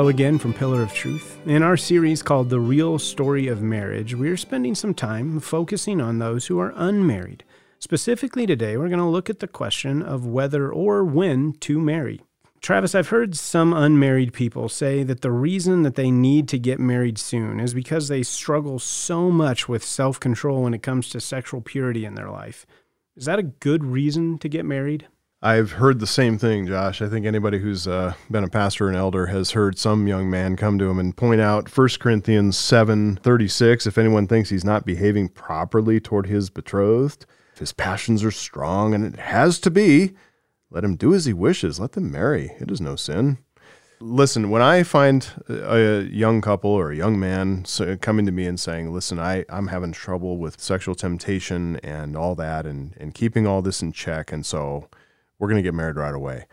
Hello again from Pillar of Truth. In our series called The Real Story of Marriage, we're spending some time focusing on those who are unmarried. Specifically today, we're going to look at the question of whether or when to marry. Travis, I've heard some unmarried people say that the reason that they need to get married soon is because they struggle so much with self control when it comes to sexual purity in their life. Is that a good reason to get married? I've heard the same thing, Josh. I think anybody who's uh, been a pastor and elder has heard some young man come to him and point out 1 Corinthians 7:36, if anyone thinks he's not behaving properly toward his betrothed, if his passions are strong and it has to be, let him do as he wishes, let them marry. It is no sin. Listen, when I find a young couple or a young man coming to me and saying, "Listen, I I'm having trouble with sexual temptation and all that and and keeping all this in check and so we're going to get married right away.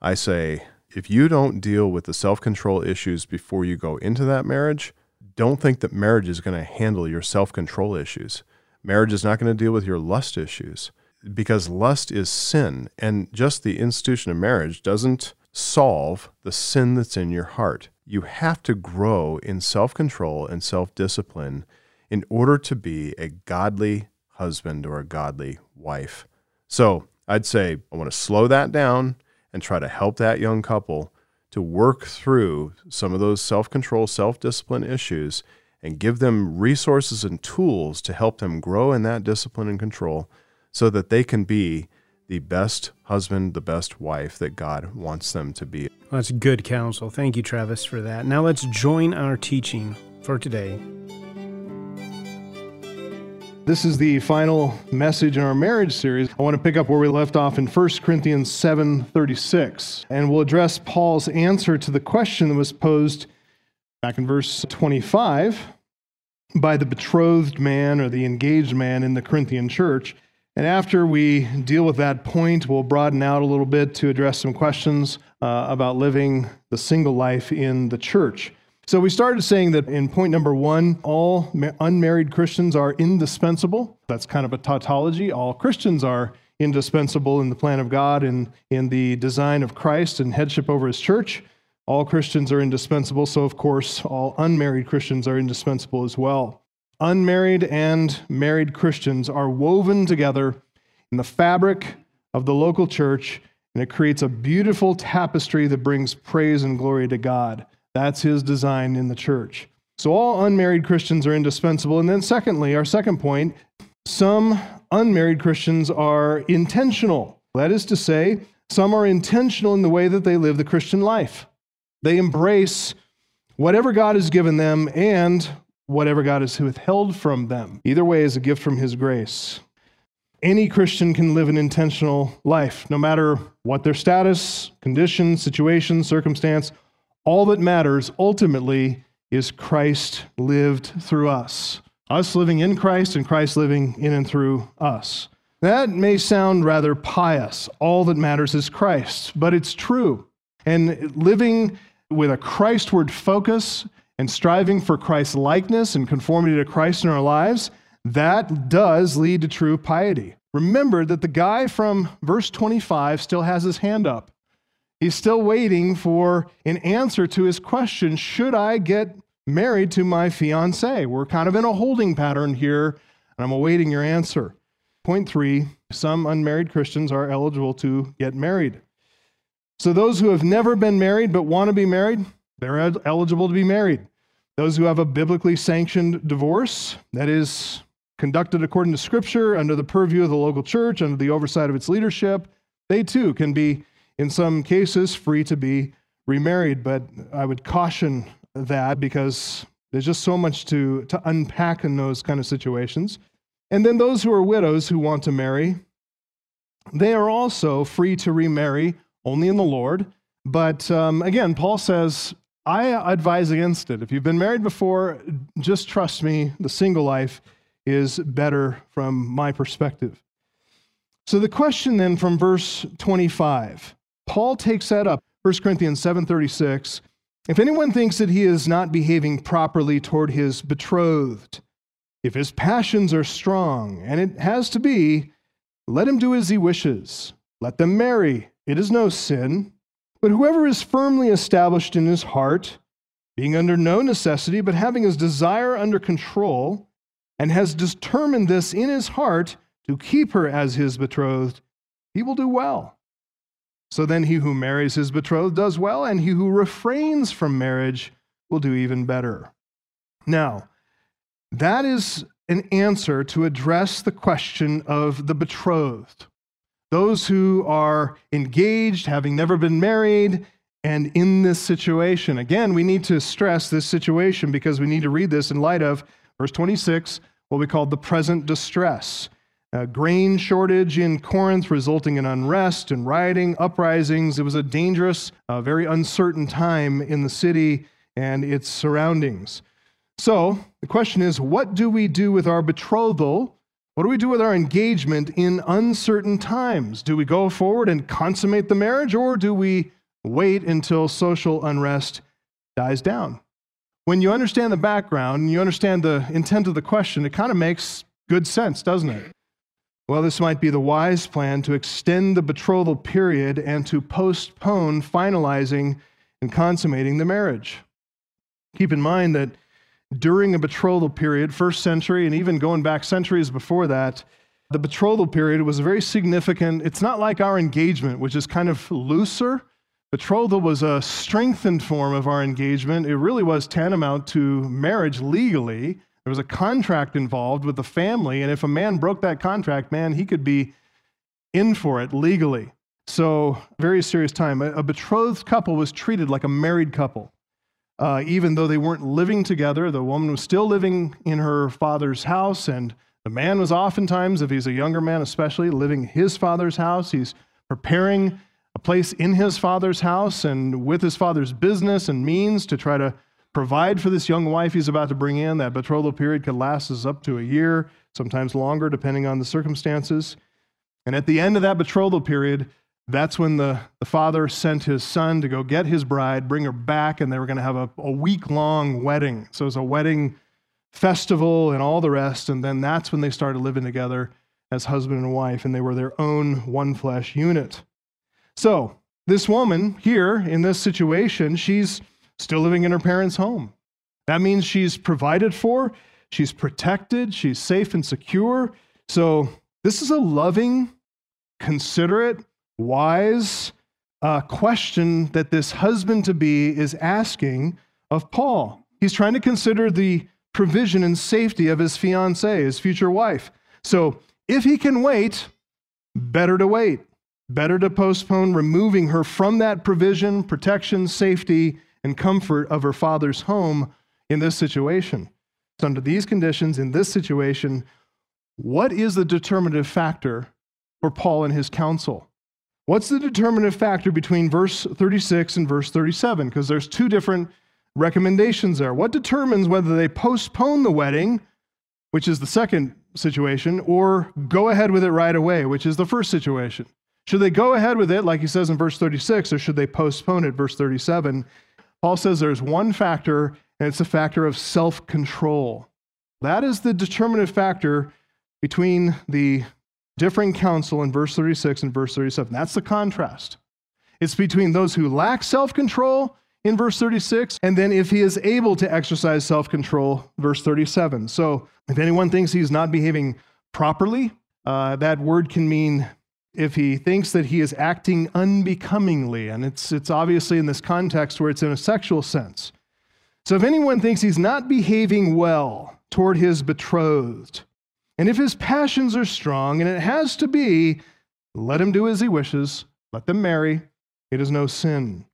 I say, if you don't deal with the self control issues before you go into that marriage, don't think that marriage is going to handle your self control issues. Marriage is not going to deal with your lust issues because lust is sin. And just the institution of marriage doesn't solve the sin that's in your heart. You have to grow in self control and self discipline in order to be a godly husband or a godly wife. So, I'd say I want to slow that down and try to help that young couple to work through some of those self control, self discipline issues and give them resources and tools to help them grow in that discipline and control so that they can be the best husband, the best wife that God wants them to be. Well, that's good counsel. Thank you, Travis, for that. Now let's join our teaching for today this is the final message in our marriage series. I want to pick up where we left off in 1 Corinthians 7:36, and we'll address Paul's answer to the question that was posed back in verse 25 by the betrothed man or the engaged man in the Corinthian church. And after we deal with that point, we'll broaden out a little bit to address some questions uh, about living the single life in the church. So we started saying that in point number one, all unmarried Christians are indispensable. That's kind of a tautology. All Christians are indispensable in the plan of God and in the design of Christ and headship over his church. All Christians are indispensable. So, of course, all unmarried Christians are indispensable as well. Unmarried and married Christians are woven together in the fabric of the local church, and it creates a beautiful tapestry that brings praise and glory to God. That's his design in the church. So all unmarried Christians are indispensable. And then, secondly, our second point some unmarried Christians are intentional. That is to say, some are intentional in the way that they live the Christian life. They embrace whatever God has given them and whatever God has withheld from them. Either way is a gift from His grace. Any Christian can live an intentional life, no matter what their status, condition, situation, circumstance. All that matters ultimately is Christ lived through us. Us living in Christ and Christ living in and through us. That may sound rather pious. All that matters is Christ, but it's true. And living with a Christward focus and striving for Christ's likeness and conformity to Christ in our lives, that does lead to true piety. Remember that the guy from verse 25 still has his hand up. He's still waiting for an answer to his question Should I get married to my fiance? We're kind of in a holding pattern here, and I'm awaiting your answer. Point three some unmarried Christians are eligible to get married. So, those who have never been married but want to be married, they're eligible to be married. Those who have a biblically sanctioned divorce, that is conducted according to Scripture, under the purview of the local church, under the oversight of its leadership, they too can be in some cases, free to be remarried, but I would caution that because there's just so much to, to unpack in those kind of situations. And then those who are widows who want to marry, they are also free to remarry only in the Lord. But um, again, Paul says, I advise against it. If you've been married before, just trust me, the single life is better from my perspective. So the question then from verse 25 Paul takes that up. 1 Corinthians 7:36. If anyone thinks that he is not behaving properly toward his betrothed, if his passions are strong, and it has to be, let him do as he wishes. Let them marry. It is no sin. But whoever is firmly established in his heart, being under no necessity, but having his desire under control, and has determined this in his heart to keep her as his betrothed, he will do well. So then he who marries his betrothed does well, and he who refrains from marriage will do even better. Now, that is an answer to address the question of the betrothed. Those who are engaged, having never been married, and in this situation. Again, we need to stress this situation because we need to read this in light of verse 26, what we call the present distress. A grain shortage in Corinth resulting in unrest and rioting, uprisings. It was a dangerous, uh, very uncertain time in the city and its surroundings. So the question is what do we do with our betrothal? What do we do with our engagement in uncertain times? Do we go forward and consummate the marriage, or do we wait until social unrest dies down? When you understand the background and you understand the intent of the question, it kind of makes good sense, doesn't it? Well, this might be the wise plan to extend the betrothal period and to postpone finalizing and consummating the marriage. Keep in mind that during a betrothal period, first century, and even going back centuries before that, the betrothal period was very significant. It's not like our engagement, which is kind of looser. Betrothal was a strengthened form of our engagement. It really was tantamount to marriage legally. There was a contract involved with the family, and if a man broke that contract, man, he could be in for it legally. So, very serious time. A, betrothed couple was treated like a married couple. Uh, even though they weren't living together, the woman was still living in her father's house, and the man was oftentimes, if he's a younger man especially, living his father's house. He's preparing a place in his father's house and with his father's business and means to try to provide for this young wife he's about to bring in. That betrothal period could last us up to a year, sometimes longer, depending on the circumstances. And at the end of that betrothal period, that's when the, the father sent his son to go get his bride, bring her back, and they were going to have a, a week long wedding. So it was a wedding festival and all the rest. And then that's when they started living together as husband and wife, and they were their own one flesh unit. So, this woman here in this situation, she's still living in her parents' home. That means she's provided for, she's protected, she's safe and secure. So, this is a loving, considerate, wise uh, question that this husband to be is asking of Paul. He's trying to consider the provision and safety of his fiancee, his future wife. So, if he can wait, better to wait. Better to postpone removing her from that provision, protection, safety, and comfort of her father's home in this situation. So, under these conditions, in this situation, what is the determinative factor for Paul and his counsel? What's the determinative factor between verse 36 and verse 37? Because there's two different recommendations there. What determines whether they postpone the wedding, which is the second situation, or go ahead with it right away, which is the first situation? Should they go ahead with it, like he says in verse 36, or should they postpone it, verse 37? Paul says there's one factor, and it's a factor of self control. That is the determinative factor between the differing counsel in verse 36 and verse 37. That's the contrast. It's between those who lack self control in verse 36, and then if he is able to exercise self control, verse 37. So if anyone thinks he's not behaving properly, uh, that word can mean if he thinks that he is acting unbecomingly, and it's, it's obviously in this context where it's in a sexual sense. So if anyone thinks he's not behaving well toward his betrothed, and if his passions are strong, and it has to be, let him do as he wishes, let them marry, it is no sin.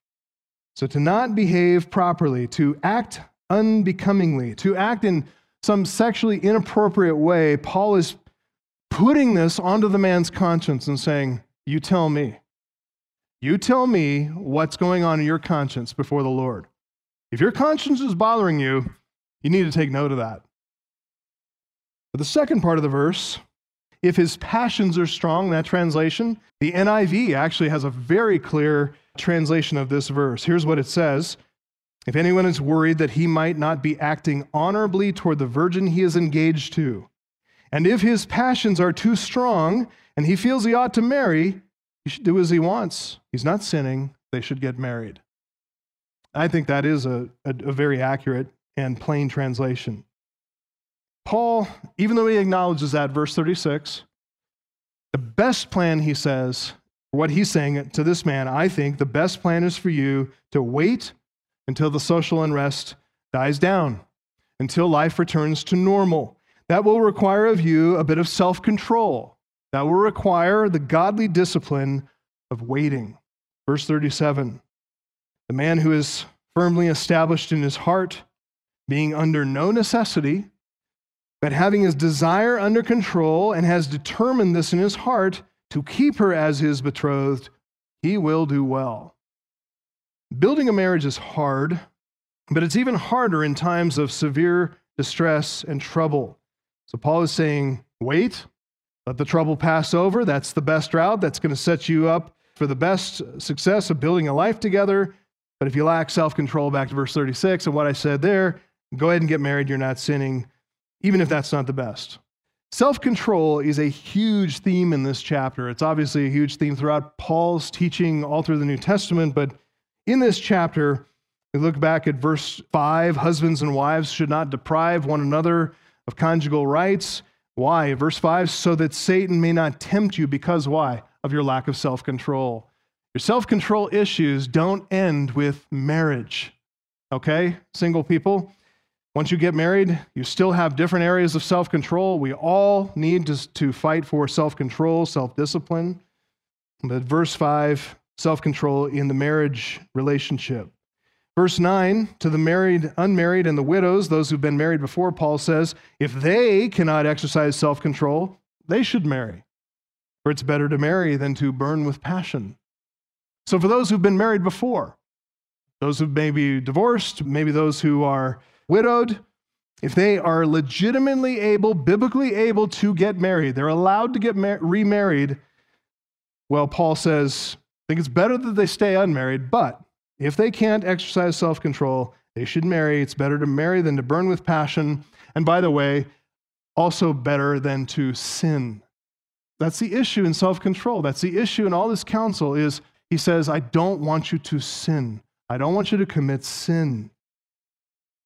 So to not behave properly, to act unbecomingly, to act in some sexually inappropriate way, Paul is putting this onto the man's conscience and saying, You tell me. You tell me what's going on in your conscience before the Lord. If your conscience is bothering you, you need to take note of that. But the second part of the verse, if his passions are strong, that translation, the NIV actually has a very clear translation of this verse. Here's what it says If anyone is worried that he might not be acting honorably toward the virgin he is engaged to, and if his passions are too strong and he feels he ought to marry, he should do as he wants. He's not sinning. they should get married. I think that is a, a, a very accurate and plain translation. Paul, even though he acknowledges that, verse 36, the best plan, he says, what he's saying to this man, I think the best plan is for you to wait until the social unrest dies down, until life returns to normal. That will require of you a bit of self control. That will require the godly discipline of waiting. Verse 37 The man who is firmly established in his heart, being under no necessity, but having his desire under control and has determined this in his heart to keep her as his betrothed, he will do well. Building a marriage is hard, but it's even harder in times of severe distress and trouble. So Paul is saying, wait, let the trouble pass over. That's the best route. That's going to set you up for the best success of building a life together. But if you lack self control, back to verse 36 and what I said there, go ahead and get married. You're not sinning even if that's not the best. Self control is a huge theme in this chapter. It's obviously a huge theme throughout Paul's teaching all through the New Testament, but in this chapter, we look back at verse 5 husbands and wives should not deprive one another of conjugal rights. Why? Verse 5 so that Satan may not tempt you because why? Of your lack of self control. Your self control issues don't end with marriage. Okay, single people? Once you get married, you still have different areas of self control. We all need to, to fight for self control, self discipline. But verse 5, self control in the marriage relationship. Verse 9, to the married, unmarried, and the widows, those who've been married before, Paul says, if they cannot exercise self control, they should marry. For it's better to marry than to burn with passion. So, for those who've been married before, those who may be divorced, maybe those who are widowed, if they are legitimately able, biblically able to get married, they're allowed to get mar- remarried. Well, Paul says, I think it's better that they stay unmarried, but if they can't exercise self control, they should marry. It's better to marry than to burn with passion. And by the way, also better than to sin. That's the issue in self control. That's the issue in all this counsel is he says, I don't want you to sin. I don't want you to commit sin.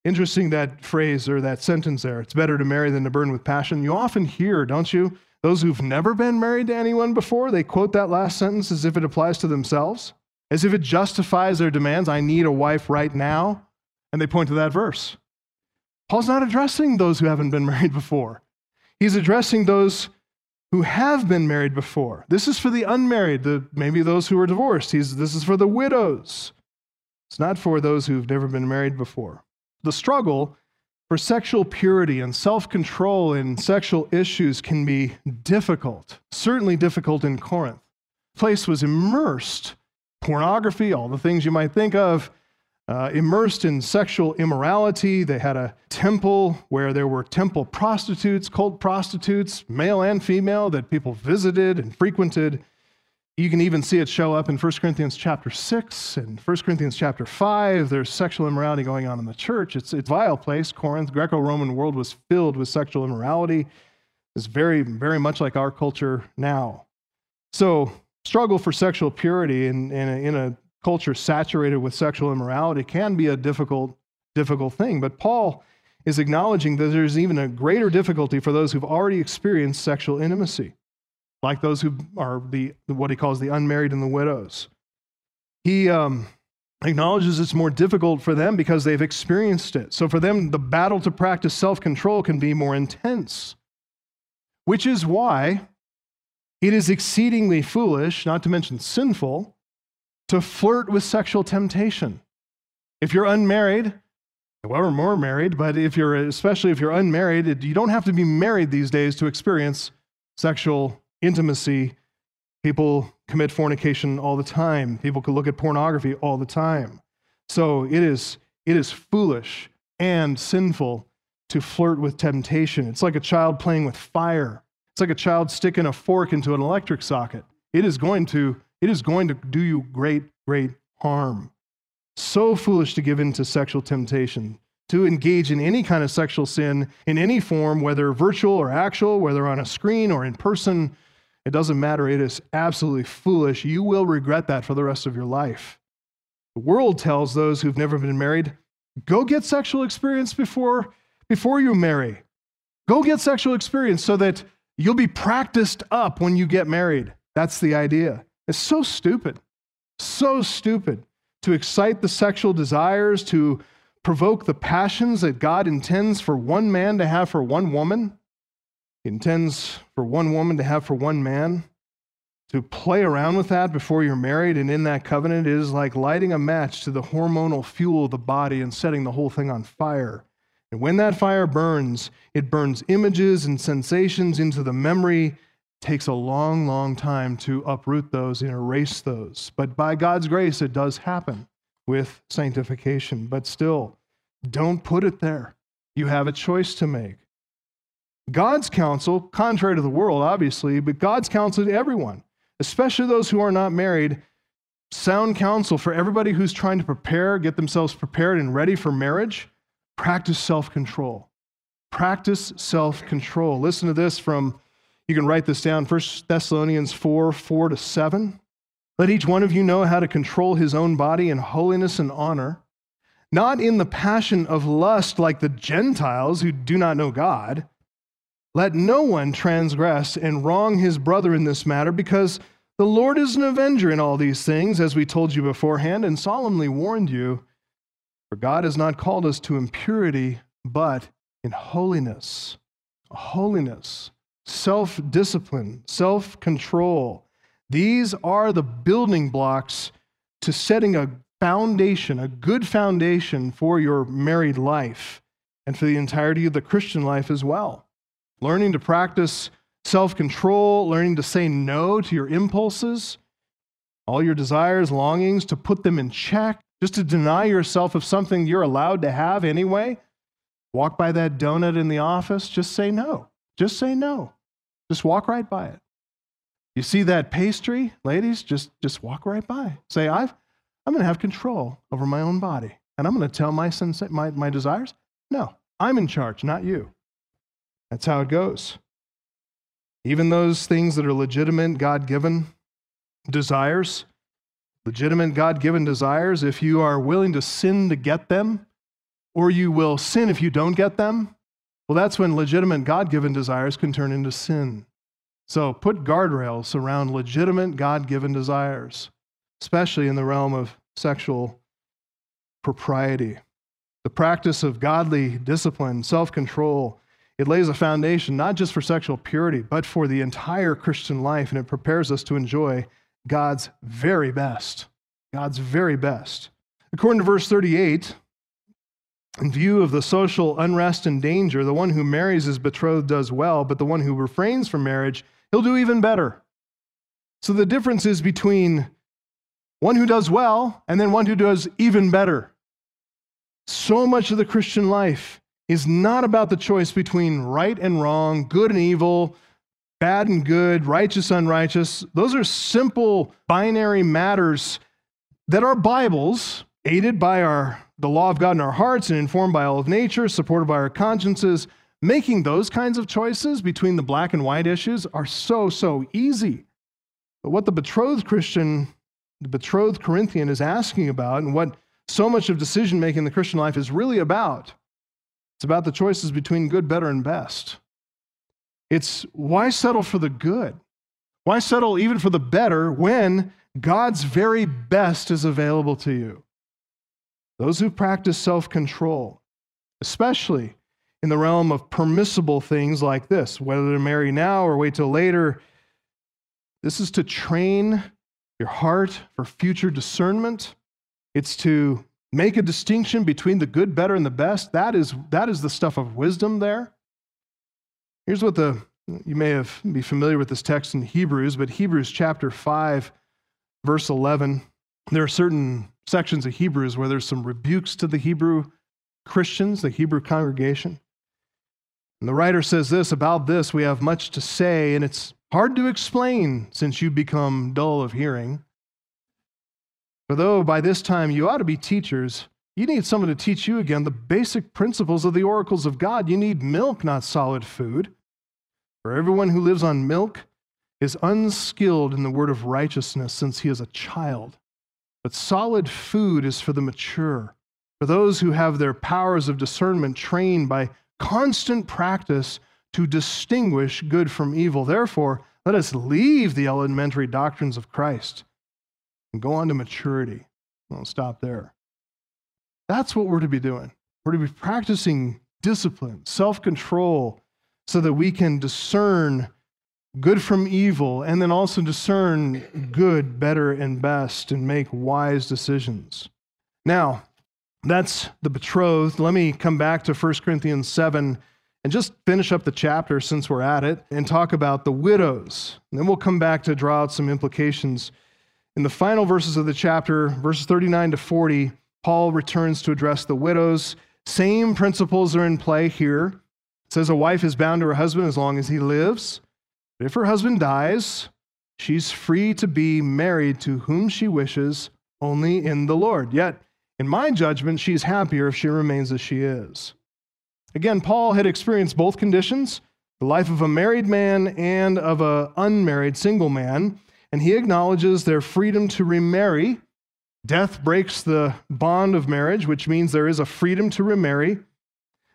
Interesting that phrase or that sentence there. It's better to marry than to burn with passion. You often hear, don't you? Those who've never been married to anyone before, they quote that last sentence as if it applies to themselves, as if it justifies their demands. I need a wife right now. And they point to that verse. Paul's not addressing those who haven't been married before, he's addressing those who have been married before. This is for the unmarried, the, maybe those who are divorced. He's, this is for the widows. It's not for those who've never been married before the struggle for sexual purity and self control in sexual issues can be difficult, certainly difficult in Corinth. The place was immersed, pornography, all the things you might think of, uh, immersed in sexual immorality. They had a temple where there were temple prostitutes, cult prostitutes, male and female, that people visited and frequented. You can even see it show up in 1 Corinthians chapter 6 and 1 Corinthians chapter 5. There's sexual immorality going on in the church. It's, it's a vile place. Corinth, Greco-Roman world was filled with sexual immorality. It's very, very much like our culture now. So struggle for sexual purity in, in, a, in a culture saturated with sexual immorality can be a difficult, difficult thing. But Paul is acknowledging that there's even a greater difficulty for those who've already experienced sexual intimacy like those who are the what he calls the unmarried and the widows. He um, acknowledges it's more difficult for them because they've experienced it. So for them, the battle to practice self-control can be more intense, which is why it is exceedingly foolish, not to mention sinful, to flirt with sexual temptation. If you're unmarried, well, we're more married, but if you're especially if you're unmarried, you don't have to be married these days to experience sexual intimacy. People commit fornication all the time. People could look at pornography all the time. So it is, it is foolish and sinful to flirt with temptation. It's like a child playing with fire. It's like a child sticking a fork into an electric socket. It is going to, it is going to do you great, great harm. So foolish to give in to sexual temptation, to engage in any kind of sexual sin in any form, whether virtual or actual, whether on a screen or in person, it doesn't matter. It is absolutely foolish. You will regret that for the rest of your life. The world tells those who've never been married, go get sexual experience before, before you marry. Go get sexual experience so that you'll be practiced up when you get married. That's the idea. It's so stupid. So stupid to excite the sexual desires, to provoke the passions that God intends for one man to have for one woman. He intends for one woman to have for one man. To play around with that before you're married and in that covenant is like lighting a match to the hormonal fuel of the body and setting the whole thing on fire. And when that fire burns, it burns images and sensations into the memory. It takes a long, long time to uproot those and erase those. But by God's grace, it does happen with sanctification. But still, don't put it there. You have a choice to make. God's counsel, contrary to the world, obviously, but God's counsel to everyone especially those who are not married, sound counsel for everybody who's trying to prepare, get themselves prepared and ready for marriage. Practice self control. Practice self control. Listen to this from, you can write this down, 1 Thessalonians 4 4 to 7. Let each one of you know how to control his own body in holiness and honor, not in the passion of lust like the Gentiles who do not know God. Let no one transgress and wrong his brother in this matter, because the Lord is an avenger in all these things, as we told you beforehand and solemnly warned you. For God has not called us to impurity, but in holiness. Holiness, self discipline, self control. These are the building blocks to setting a foundation, a good foundation for your married life and for the entirety of the Christian life as well. Learning to practice self control, learning to say no to your impulses, all your desires, longings, to put them in check, just to deny yourself of something you're allowed to have anyway. Walk by that donut in the office, just say no. Just say no. Just walk right by it. You see that pastry, ladies, just, just walk right by. Say, I've, I'm going to have control over my own body. And I'm going to tell my, sensa- my, my desires, no, I'm in charge, not you. That's how it goes. Even those things that are legitimate, God given desires, legitimate God given desires, if you are willing to sin to get them, or you will sin if you don't get them, well, that's when legitimate God given desires can turn into sin. So put guardrails around legitimate God given desires, especially in the realm of sexual propriety. The practice of godly discipline, self control, it lays a foundation not just for sexual purity, but for the entire Christian life, and it prepares us to enjoy God's very best. God's very best. According to verse 38, in view of the social unrest and danger, the one who marries his betrothed does well, but the one who refrains from marriage, he'll do even better. So the difference is between one who does well and then one who does even better. So much of the Christian life is not about the choice between right and wrong, good and evil, bad and good, righteous, unrighteous. Those are simple binary matters that our Bibles, aided by our, the law of God in our hearts and informed by all of nature, supported by our consciences, making those kinds of choices between the black and white issues are so, so easy. But what the betrothed Christian, the betrothed Corinthian is asking about, and what so much of decision making in the Christian life is really about, it's about the choices between good, better, and best. It's why settle for the good? Why settle even for the better when God's very best is available to you? Those who practice self control, especially in the realm of permissible things like this, whether to marry now or wait till later, this is to train your heart for future discernment. It's to make a distinction between the good, better, and the best, that is, that is the stuff of wisdom there. Here's what the, you may have be familiar with this text in Hebrews, but Hebrews chapter 5, verse 11, there are certain sections of Hebrews where there's some rebukes to the Hebrew Christians, the Hebrew congregation. And the writer says this about this, we have much to say, and it's hard to explain since you've become dull of hearing. For though by this time you ought to be teachers, you need someone to teach you again the basic principles of the oracles of God. You need milk, not solid food. For everyone who lives on milk is unskilled in the word of righteousness since he is a child. But solid food is for the mature, for those who have their powers of discernment trained by constant practice to distinguish good from evil. Therefore, let us leave the elementary doctrines of Christ and go on to maturity. I'll stop there. That's what we're to be doing. We're to be practicing discipline, self control, so that we can discern good from evil and then also discern good, better, and best and make wise decisions. Now, that's the betrothed. Let me come back to 1 Corinthians 7 and just finish up the chapter since we're at it and talk about the widows. And then we'll come back to draw out some implications. In the final verses of the chapter, verses 39 to 40, Paul returns to address the widows. Same principles are in play here. It says a wife is bound to her husband as long as he lives. But if her husband dies, she's free to be married to whom she wishes, only in the Lord. Yet, in my judgment, she's happier if she remains as she is. Again, Paul had experienced both conditions the life of a married man and of an unmarried single man, and he acknowledges their freedom to remarry. Death breaks the bond of marriage, which means there is a freedom to remarry.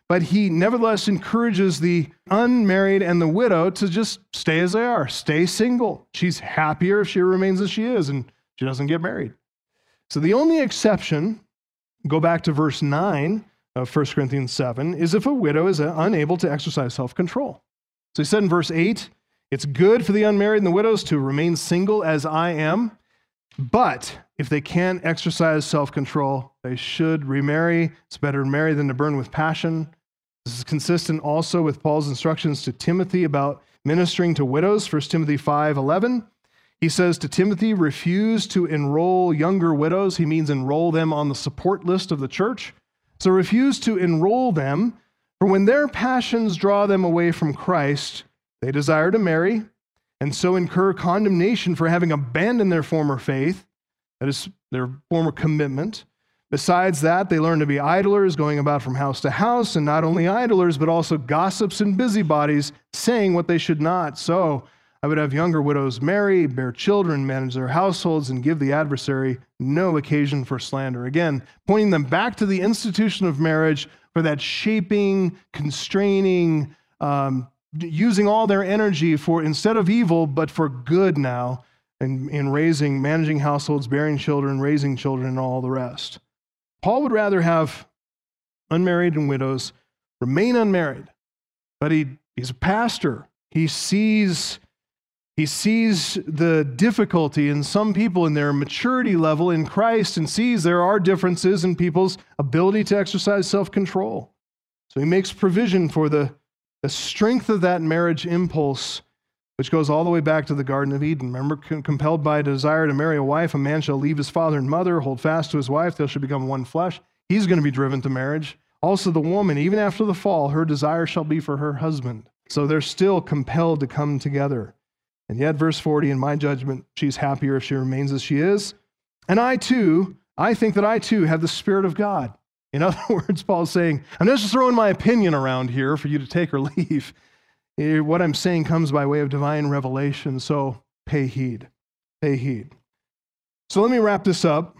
But he nevertheless encourages the unmarried and the widow to just stay as they are, stay single. She's happier if she remains as she is and she doesn't get married. So the only exception, go back to verse 9 of 1 Corinthians 7 is if a widow is unable to exercise self control. So he said in verse 8, it's good for the unmarried and the widows to remain single as I am, but if they can't exercise self control, they should remarry. It's better to marry than to burn with passion. This is consistent also with Paul's instructions to Timothy about ministering to widows, 1 Timothy 5 11. He says to Timothy, refuse to enroll younger widows. He means enroll them on the support list of the church. So refuse to enroll them, for when their passions draw them away from Christ, they desire to marry, and so incur condemnation for having abandoned their former faith, that is, their former commitment. Besides that, they learn to be idlers, going about from house to house, and not only idlers, but also gossips and busybodies, saying what they should not. So, I would have younger widows marry, bear children, manage their households, and give the adversary no occasion for slander. Again, pointing them back to the institution of marriage for that shaping, constraining, um, using all their energy for instead of evil, but for good now, in, in raising, managing households, bearing children, raising children, and all the rest. Paul would rather have unmarried and widows remain unmarried, but he, he's a pastor. He sees he sees the difficulty in some people in their maturity level in Christ and sees there are differences in people's ability to exercise self control. So he makes provision for the, the strength of that marriage impulse, which goes all the way back to the Garden of Eden. Remember, compelled by a desire to marry a wife, a man shall leave his father and mother, hold fast to his wife, they shall become one flesh. He's going to be driven to marriage. Also, the woman, even after the fall, her desire shall be for her husband. So they're still compelled to come together. And yet, verse 40, in my judgment, she's happier if she remains as she is. And I too, I think that I too have the Spirit of God. In other words, Paul's saying, I'm just throwing my opinion around here for you to take or leave. Eh, what I'm saying comes by way of divine revelation, so pay heed. Pay heed. So let me wrap this up.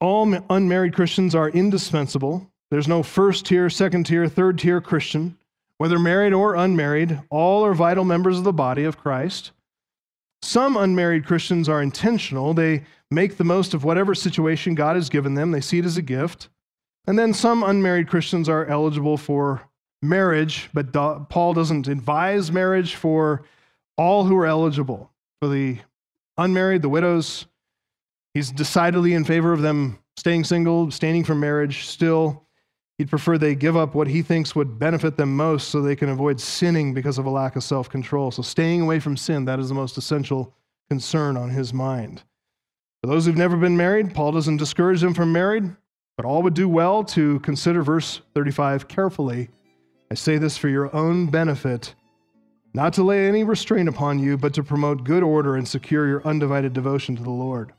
All unmarried Christians are indispensable. There's no first tier, second tier, third tier Christian. Whether married or unmarried, all are vital members of the body of Christ. Some unmarried Christians are intentional. They make the most of whatever situation God has given them, they see it as a gift. And then some unmarried Christians are eligible for marriage, but Paul doesn't advise marriage for all who are eligible. For the unmarried, the widows, he's decidedly in favor of them staying single, standing for marriage still. He'd prefer they give up what he thinks would benefit them most so they can avoid sinning because of a lack of self control. So, staying away from sin, that is the most essential concern on his mind. For those who've never been married, Paul doesn't discourage them from married, but all would do well to consider verse 35 carefully. I say this for your own benefit, not to lay any restraint upon you, but to promote good order and secure your undivided devotion to the Lord.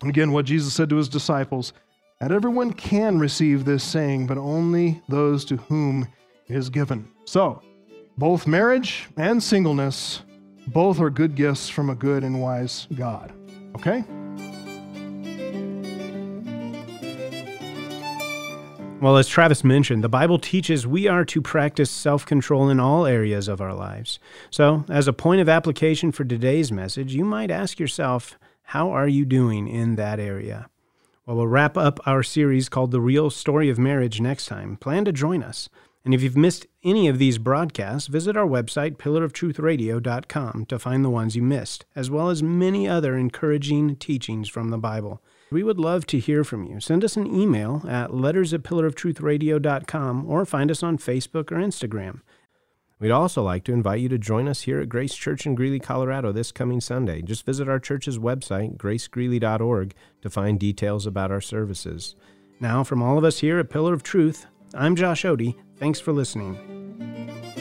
And again, what Jesus said to his disciples not everyone can receive this saying, but only those to whom it is given. So, both marriage and singleness, both are good gifts from a good and wise God. Okay? Well, as Travis mentioned, the Bible teaches we are to practice self control in all areas of our lives. So, as a point of application for today's message, you might ask yourself, how are you doing in that area? Well, we'll wrap up our series called The Real Story of Marriage next time. Plan to join us. And if you've missed any of these broadcasts, visit our website, pillaroftruthradio.com, to find the ones you missed, as well as many other encouraging teachings from the Bible. We would love to hear from you. Send us an email at letters at pillaroftruthradio.com or find us on Facebook or Instagram. We'd also like to invite you to join us here at Grace Church in Greeley, Colorado this coming Sunday. Just visit our church's website, gracegreeley.org, to find details about our services. Now, from all of us here at Pillar of Truth, I'm Josh Odie. Thanks for listening.